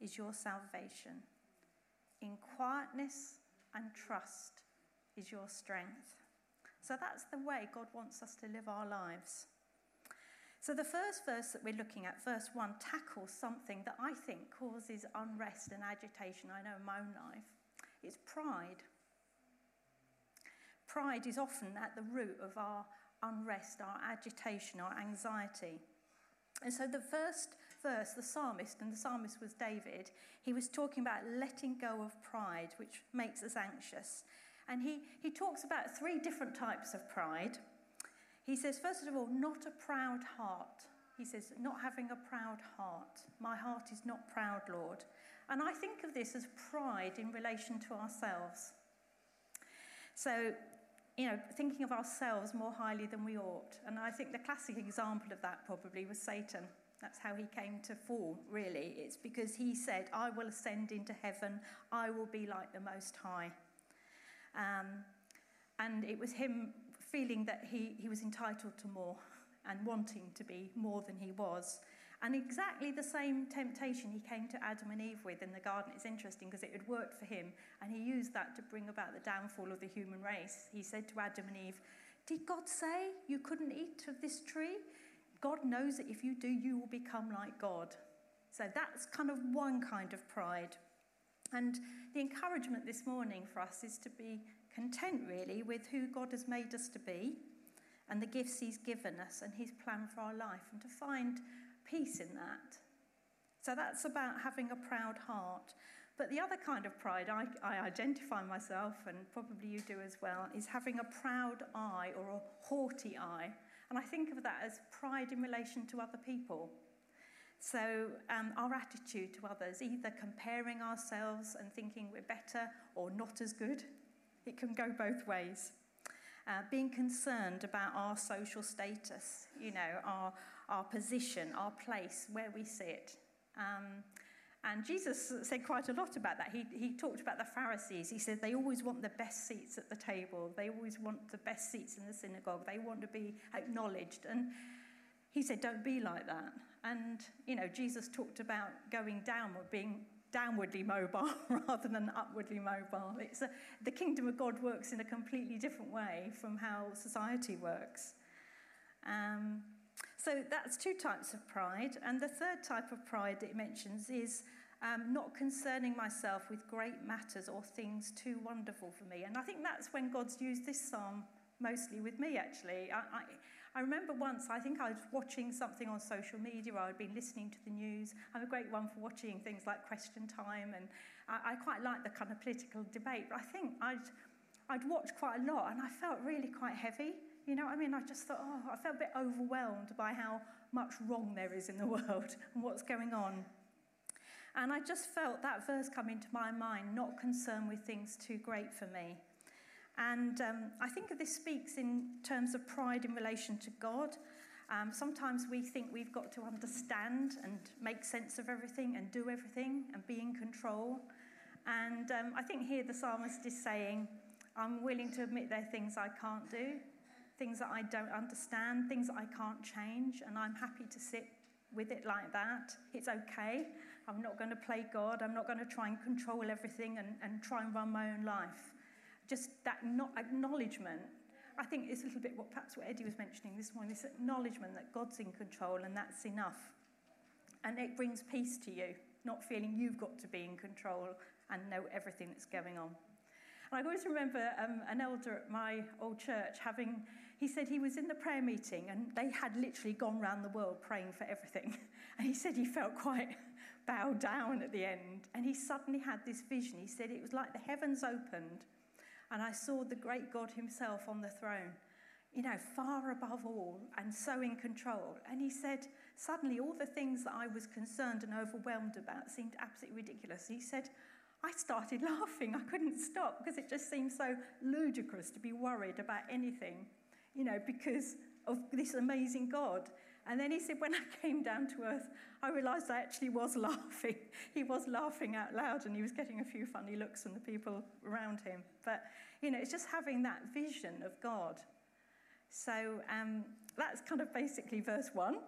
is your salvation. In quietness and trust is your strength. So that's the way God wants us to live our lives. So the first verse that we're looking at, verse 1, tackles something that I think causes unrest and agitation. I know in my own life. It's pride. Pride is often at the root of our unrest, our agitation, our anxiety. And so the first verse, the psalmist, and the psalmist was David, he was talking about letting go of pride, which makes us anxious. And he, he talks about three different types of pride. He says, first of all, not a proud heart. He says, not having a proud heart. My heart is not proud, Lord. And I think of this as pride in relation to ourselves. So you know, thinking of ourselves more highly than we ought. And I think the classic example of that probably was Satan. That's how he came to fall, really. It's because he said, I will ascend into heaven, I will be like the Most High. Um, and it was him feeling that he, he was entitled to more and wanting to be more than he was. And exactly the same temptation he came to Adam and Eve with in the garden. It's interesting because it had worked for him, and he used that to bring about the downfall of the human race. He said to Adam and Eve, Did God say you couldn't eat of this tree? God knows that if you do, you will become like God. So that's kind of one kind of pride. And the encouragement this morning for us is to be content, really, with who God has made us to be and the gifts He's given us and His plan for our life, and to find peace in that. So that's about having a proud heart. But the other kind of pride, I, I, identify myself, and probably you do as well, is having a proud eye or a haughty eye. And I think of that as pride in relation to other people. So um, our attitude to others, either comparing ourselves and thinking we're better or not as good, it can go both ways. Uh, being concerned about our social status, you know, our, our position, our place, where we sit. Um, and Jesus said quite a lot about that. He, he talked about the Pharisees. He said they always want the best seats at the table, they always want the best seats in the synagogue, they want to be acknowledged. And he said, don't be like that. And, you know, Jesus talked about going downward, being downwardly mobile rather than upwardly mobile. It's a, the kingdom of God works in a completely different way from how society works. Um, so that's two types of pride. And the third type of pride that it mentions is um, not concerning myself with great matters or things too wonderful for me. And I think that's when God's used this psalm mostly with me, actually. I, I, I, remember once, I think I was watching something on social media, I'd been listening to the news. I'm a great one for watching things like Question Time, and I, I quite like the kind of political debate, but I think I'd, I'd watched quite a lot, and I felt really quite heavy. You know what I mean? I just thought, oh, I felt a bit overwhelmed by how much wrong there is in the world and what's going on. And I just felt that verse come into my mind, not concerned with things too great for me. And um, I think this speaks in terms of pride in relation to God. Um, sometimes we think we've got to understand and make sense of everything and do everything and be in control. And um, I think here the psalmist is saying, I'm willing to admit there are things I can't do, things that I don't understand, things that I can't change, and I'm happy to sit with it like that. It's okay. I'm not going to play God. I'm not going to try and control everything and, and try and run my own life just that not acknowledgement. I think it's a little bit what perhaps what Eddie was mentioning this morning, this acknowledgement that God's in control and that's enough. And it brings peace to you, not feeling you've got to be in control and know everything that's going on. And I always remember um, an elder at my old church having, he said he was in the prayer meeting and they had literally gone around the world praying for everything. And he said he felt quite bowed down at the end. And he suddenly had this vision. He said it was like the heavens opened and I saw the great God Himself on the throne, you know, far above all and so in control. And He said, suddenly all the things that I was concerned and overwhelmed about seemed absolutely ridiculous. He said, I started laughing. I couldn't stop because it just seemed so ludicrous to be worried about anything, you know, because of this amazing God. And then he said, when I came down to earth, I realized I actually was laughing. He was laughing out loud and he was getting a few funny looks from the people around him. But, you know, it's just having that vision of God. So um, that's kind of basically verse one.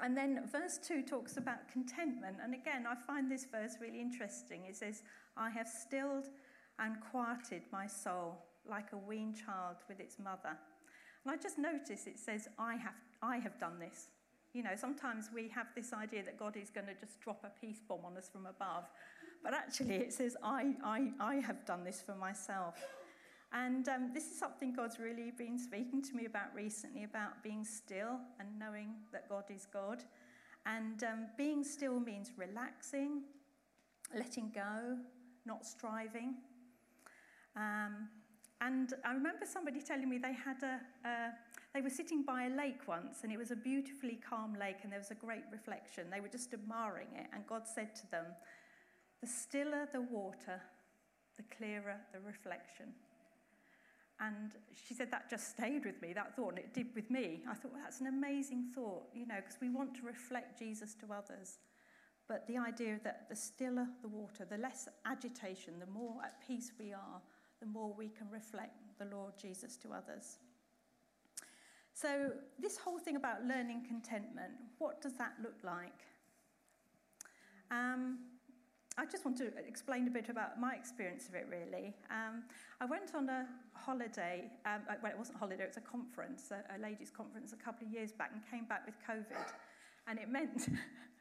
And then verse 2 talks about contentment. And again, I find this verse really interesting. It says, I have stilled and quieted my soul like a weaned child with its mother. And I just notice it says, I have, I have done this. You know, sometimes we have this idea that God is going to just drop a peace bomb on us from above. But actually, it says, I, I, I have done this for myself. And um, this is something God's really been speaking to me about recently about being still and knowing that God is God. And um, being still means relaxing, letting go, not striving. Um, and I remember somebody telling me they had a, a, they were sitting by a lake once, and it was a beautifully calm lake, and there was a great reflection. They were just admiring it, and God said to them, "The stiller the water, the clearer the reflection." And she said that just stayed with me, that thought, and it did with me. I thought, well, that's an amazing thought, you know, because we want to reflect Jesus to others. But the idea that the stiller the water, the less agitation, the more at peace we are, the more we can reflect the Lord Jesus to others. So, this whole thing about learning contentment, what does that look like? Um, I just want to explain a bit about my experience of it, really. Um, I went on a holiday, um, uh, well, it wasn't a holiday, it was a conference, a, a ladies' conference a couple of years back, and came back with COVID. And it meant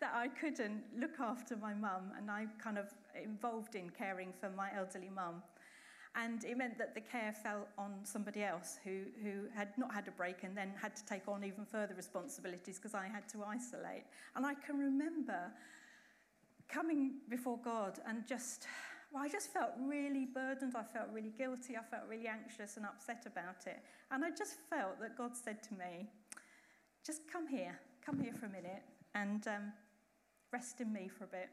that I couldn't look after my mum, and I kind of involved in caring for my elderly mum. And it meant that the care fell on somebody else who, who had not had a break and then had to take on even further responsibilities because I had to isolate. And I can remember coming before God and just, well, I just felt really burdened. I felt really guilty. I felt really anxious and upset about it. And I just felt that God said to me, just come here, come here for a minute and um, rest in me for a bit.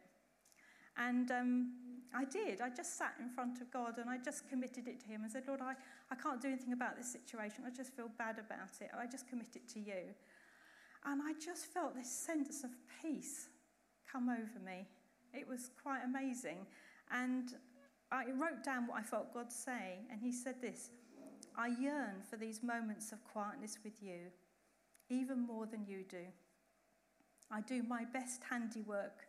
And um, I did. I just sat in front of God and I just committed it to Him and said, Lord, I, I can't do anything about this situation. I just feel bad about it. I just commit it to you. And I just felt this sense of peace come over me. It was quite amazing. And I wrote down what I felt God say, and He said this I yearn for these moments of quietness with you, even more than you do. I do my best handiwork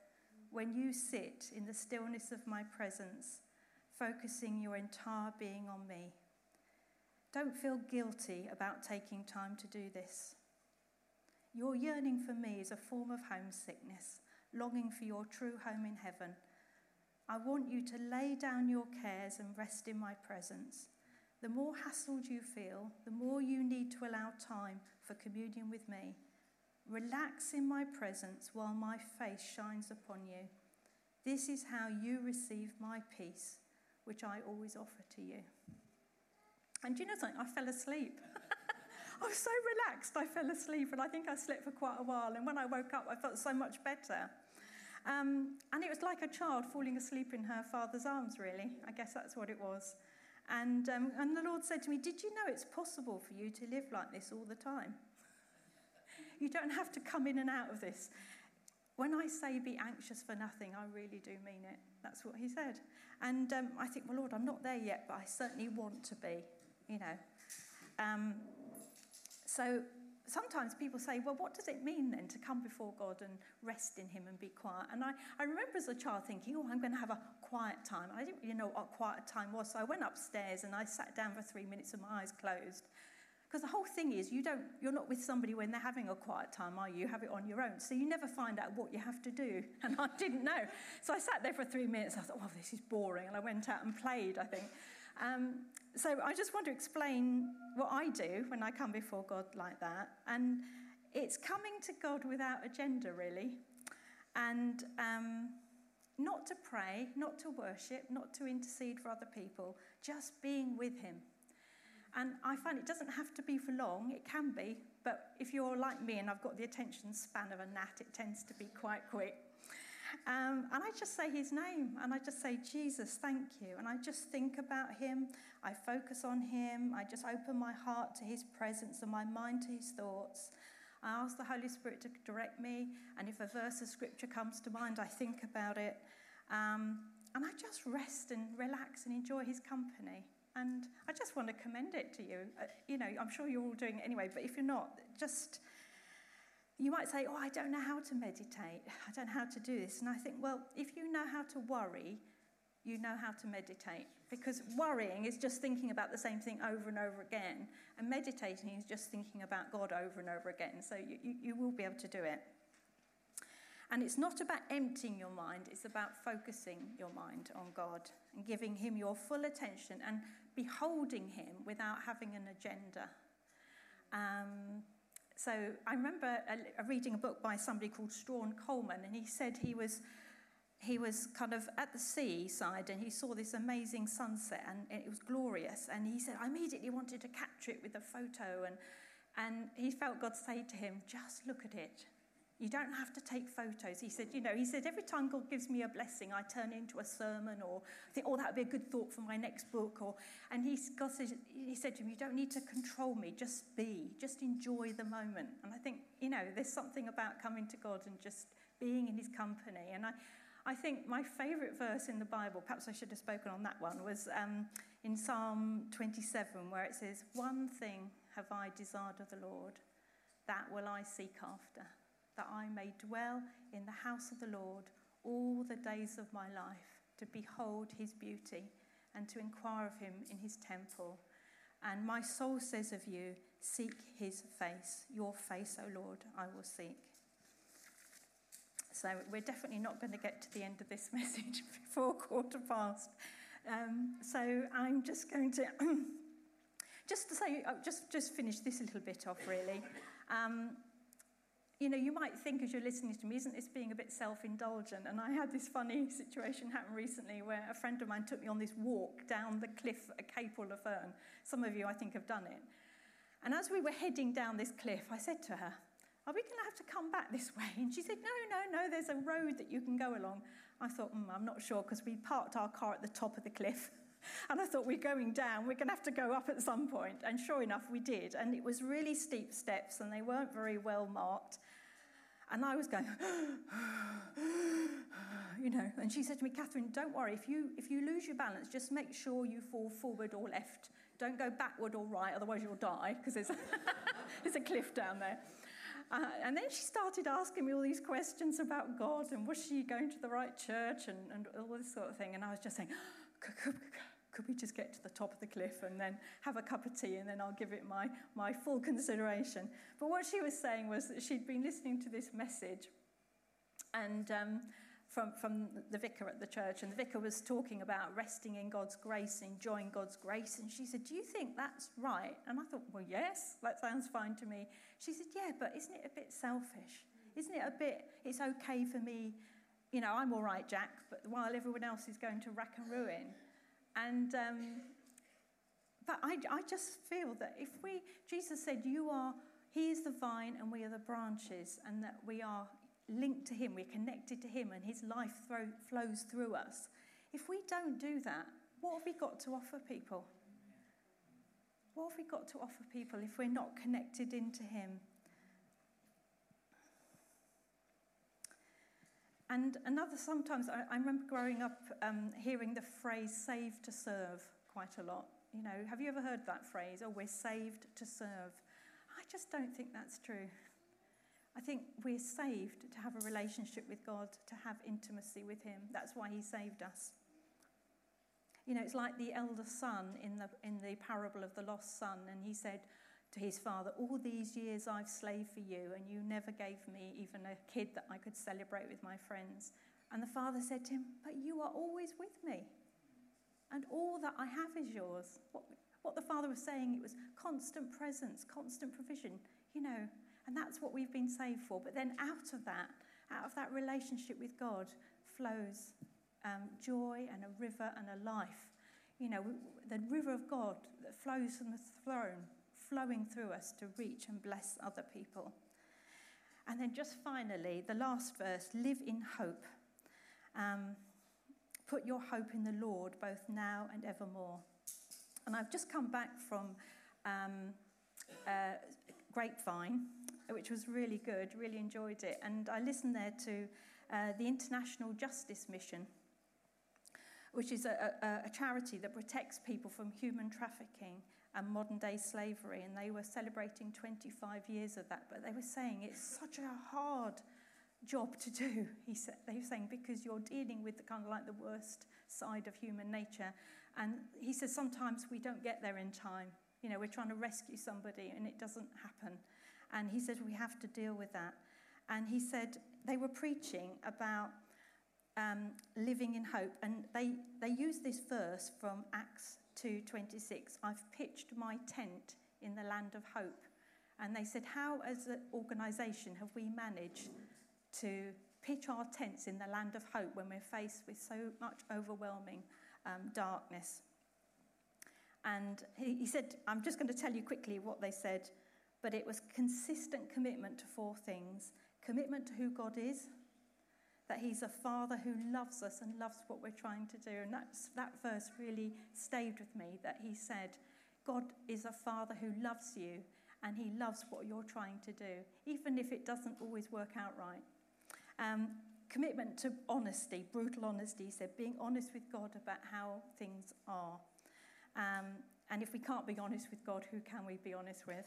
when you sit in the stillness of my presence, focusing your entire being on me. Don't feel guilty about taking time to do this. Your yearning for me is a form of homesickness longing for your true home in heaven. I want you to lay down your cares and rest in my presence. The more hassled you feel, the more you need to allow time for communion with me. Relax in my presence while my face shines upon you. This is how you receive my peace, which I always offer to you. And do you know something? I fell asleep. I was so relaxed, I fell asleep, and I think I slept for quite a while. And when I woke up, I felt so much better. Um, and it was like a child falling asleep in her father's arms, really. I guess that's what it was. And, um, and the Lord said to me, Did you know it's possible for you to live like this all the time? You don't have to come in and out of this. When I say be anxious for nothing, I really do mean it. That's what he said. And um, I think, well, Lord, I'm not there yet, but I certainly want to be, you know. Um, so sometimes people say, well, what does it mean then to come before God and rest in Him and be quiet? And I, I remember as a child thinking, oh, I'm going to have a quiet time. I didn't really know what a quiet time was. So I went upstairs and I sat down for three minutes with my eyes closed. Because the whole thing is, you don't, you're not with somebody when they're having a quiet time, are you? You have it on your own. So you never find out what you have to do. And I didn't know. So I sat there for three minutes. I thought, oh, this is boring. And I went out and played, I think. Um, so I just want to explain what I do when I come before God like that. And it's coming to God without agenda, really. And um, not to pray, not to worship, not to intercede for other people, just being with Him. And I find it doesn't have to be for long, it can be, but if you're like me and I've got the attention span of a gnat, it tends to be quite quick. Um, and I just say his name and I just say, Jesus, thank you. And I just think about him. I focus on him. I just open my heart to his presence and my mind to his thoughts. I ask the Holy Spirit to direct me. And if a verse of scripture comes to mind, I think about it. Um, and I just rest and relax and enjoy his company. And I just want to commend it to you. Uh, you know, I'm sure you're all doing it anyway, but if you're not, just you might say, Oh, I don't know how to meditate. I don't know how to do this. And I think, well, if you know how to worry, you know how to meditate. Because worrying is just thinking about the same thing over and over again, and meditating is just thinking about God over and over again. So you, you, you will be able to do it. And it's not about emptying your mind, it's about focusing your mind on God and giving Him your full attention and beholding Him without having an agenda. Um, so I remember reading a book by somebody called Strahan Coleman, and he said he was he was kind of at the seaside and he saw this amazing sunset and it was glorious. And he said, I immediately wanted to capture it with a photo. And, and he felt God say to him, just look at it. You don't have to take photos. He said, you know, he said, every time God gives me a blessing, I turn into a sermon or I think, oh, that would be a good thought for my next book. Or, and he, God said, he said to him, you don't need to control me, just be, just enjoy the moment. And I think, you know, there's something about coming to God and just being in his company. And I, I think my favourite verse in the Bible, perhaps I should have spoken on that one, was um, in Psalm 27, where it says, One thing have I desired of the Lord, that will I seek after that I may dwell in the house of the Lord all the days of my life, to behold his beauty and to inquire of him in his temple. And my soul says of you, Seek his face. Your face, O Lord, I will seek. So we're definitely not going to get to the end of this message before quarter past. Um, so I'm just going to just to say, uh, just just finish this little bit off really. Um, you know, you might think as you're listening to me, isn't this being a bit self indulgent? And I had this funny situation happen recently where a friend of mine took me on this walk down the cliff at Cape Fern. Some of you, I think, have done it. And as we were heading down this cliff, I said to her, Are we going to have to come back this way? And she said, No, no, no, there's a road that you can go along. I thought, mm, I'm not sure because we parked our car at the top of the cliff. And I thought, we're going down, we're going to have to go up at some point. And sure enough, we did. And it was really steep steps, and they weren't very well marked. And I was going, you know. And she said to me, Catherine, don't worry. If you, if you lose your balance, just make sure you fall forward or left. Don't go backward or right, otherwise you'll die, because there's, there's a cliff down there. Uh, and then she started asking me all these questions about God and was she going to the right church and, and all this sort of thing. And I was just saying, could we just get to the top of the cliff and then have a cup of tea and then I'll give it my, my full consideration? But what she was saying was that she'd been listening to this message and um, from, from the vicar at the church, and the vicar was talking about resting in God's grace, enjoying God's grace. And she said, Do you think that's right? And I thought, Well, yes, that sounds fine to me. She said, Yeah, but isn't it a bit selfish? Isn't it a bit, it's okay for me, you know, I'm all right, Jack, but while everyone else is going to rack and ruin. And um, but I, I just feel that if we, Jesus said, you are, he is the vine and we are the branches, and that we are linked to him, we're connected to him, and his life throw, flows through us. If we don't do that, what have we got to offer people? What have we got to offer people if we're not connected into him? And another, sometimes I, I remember growing up um, hearing the phrase "saved to serve" quite a lot. You know, have you ever heard that phrase? Oh, we're saved to serve. I just don't think that's true. I think we're saved to have a relationship with God, to have intimacy with Him. That's why He saved us. You know, it's like the elder son in the, in the parable of the lost son, and he said, to his father, All these years I've slaved for you, and you never gave me even a kid that I could celebrate with my friends. And the father said to him, But you are always with me, and all that I have is yours. What, what the father was saying, it was constant presence, constant provision, you know, and that's what we've been saved for. But then out of that, out of that relationship with God, flows um, joy and a river and a life. You know, the river of God that flows from the throne flowing through us to reach and bless other people. And then, just finally, the last verse live in hope. Um, put your hope in the Lord, both now and evermore. And I've just come back from um, uh, Grapevine, which was really good, really enjoyed it. And I listened there to uh, the International Justice Mission, which is a, a, a charity that protects people from human trafficking and modern day slavery, and they were celebrating 25 years of that. But they were saying it's such a hard job to do. He said, they were saying because you're dealing with the kind of like the worst side of human nature. And he says sometimes we don't get there in time. You know, we're trying to rescue somebody and it doesn't happen. And he said we have to deal with that. And he said they were preaching about um, living in hope, and they they use this verse from Acts 2:26. I've pitched my tent in the land of hope, and they said, how as an organisation have we managed to pitch our tents in the land of hope when we're faced with so much overwhelming um, darkness? And he, he said, I'm just going to tell you quickly what they said, but it was consistent commitment to four things commitment to who God is, that He's a Father who loves us and loves what we're trying to do. And that's, that verse really stayed with me that He said, God is a Father who loves you and He loves what you're trying to do, even if it doesn't always work out right. Um, commitment to honesty, brutal honesty, he said, being honest with God about how things are. Um, and if we can't be honest with God, who can we be honest with?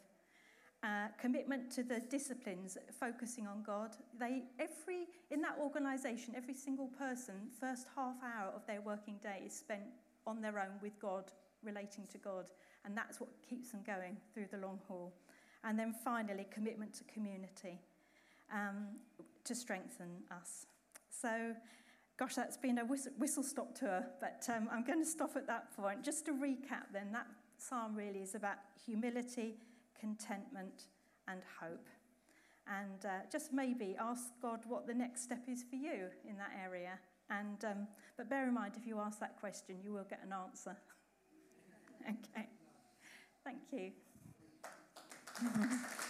Uh, commitment to the disciplines, focusing on God. They every in that organisation, every single person, first half hour of their working day is spent on their own with God, relating to God, and that's what keeps them going through the long haul. And then finally, commitment to community um, to strengthen us. So, gosh, that's been a whistle stop tour, but um, I'm going to stop at that point. Just to recap, then, that psalm really is about humility, contentment, and hope. And uh, just maybe ask God what the next step is for you in that area. And, um, but bear in mind, if you ask that question, you will get an answer. okay. Thank you.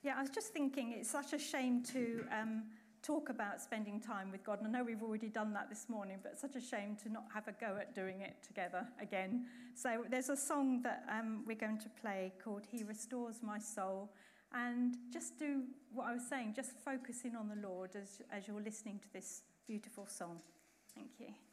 Yeah, I was just thinking it's such a shame to um, talk about spending time with God. And I know we've already done that this morning, but such a shame to not have a go at doing it together again. So there's a song that um, we're going to play called He Restores My Soul. And just do what I was saying, just focus in on the Lord as, as you're listening to this beautiful song. Thank you.